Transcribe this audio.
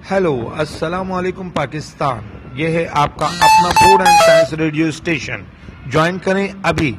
Hello अस्सलाम वालेकुम पाकिस्तान। यह है आपका अपना food and science radio station join करें अभी।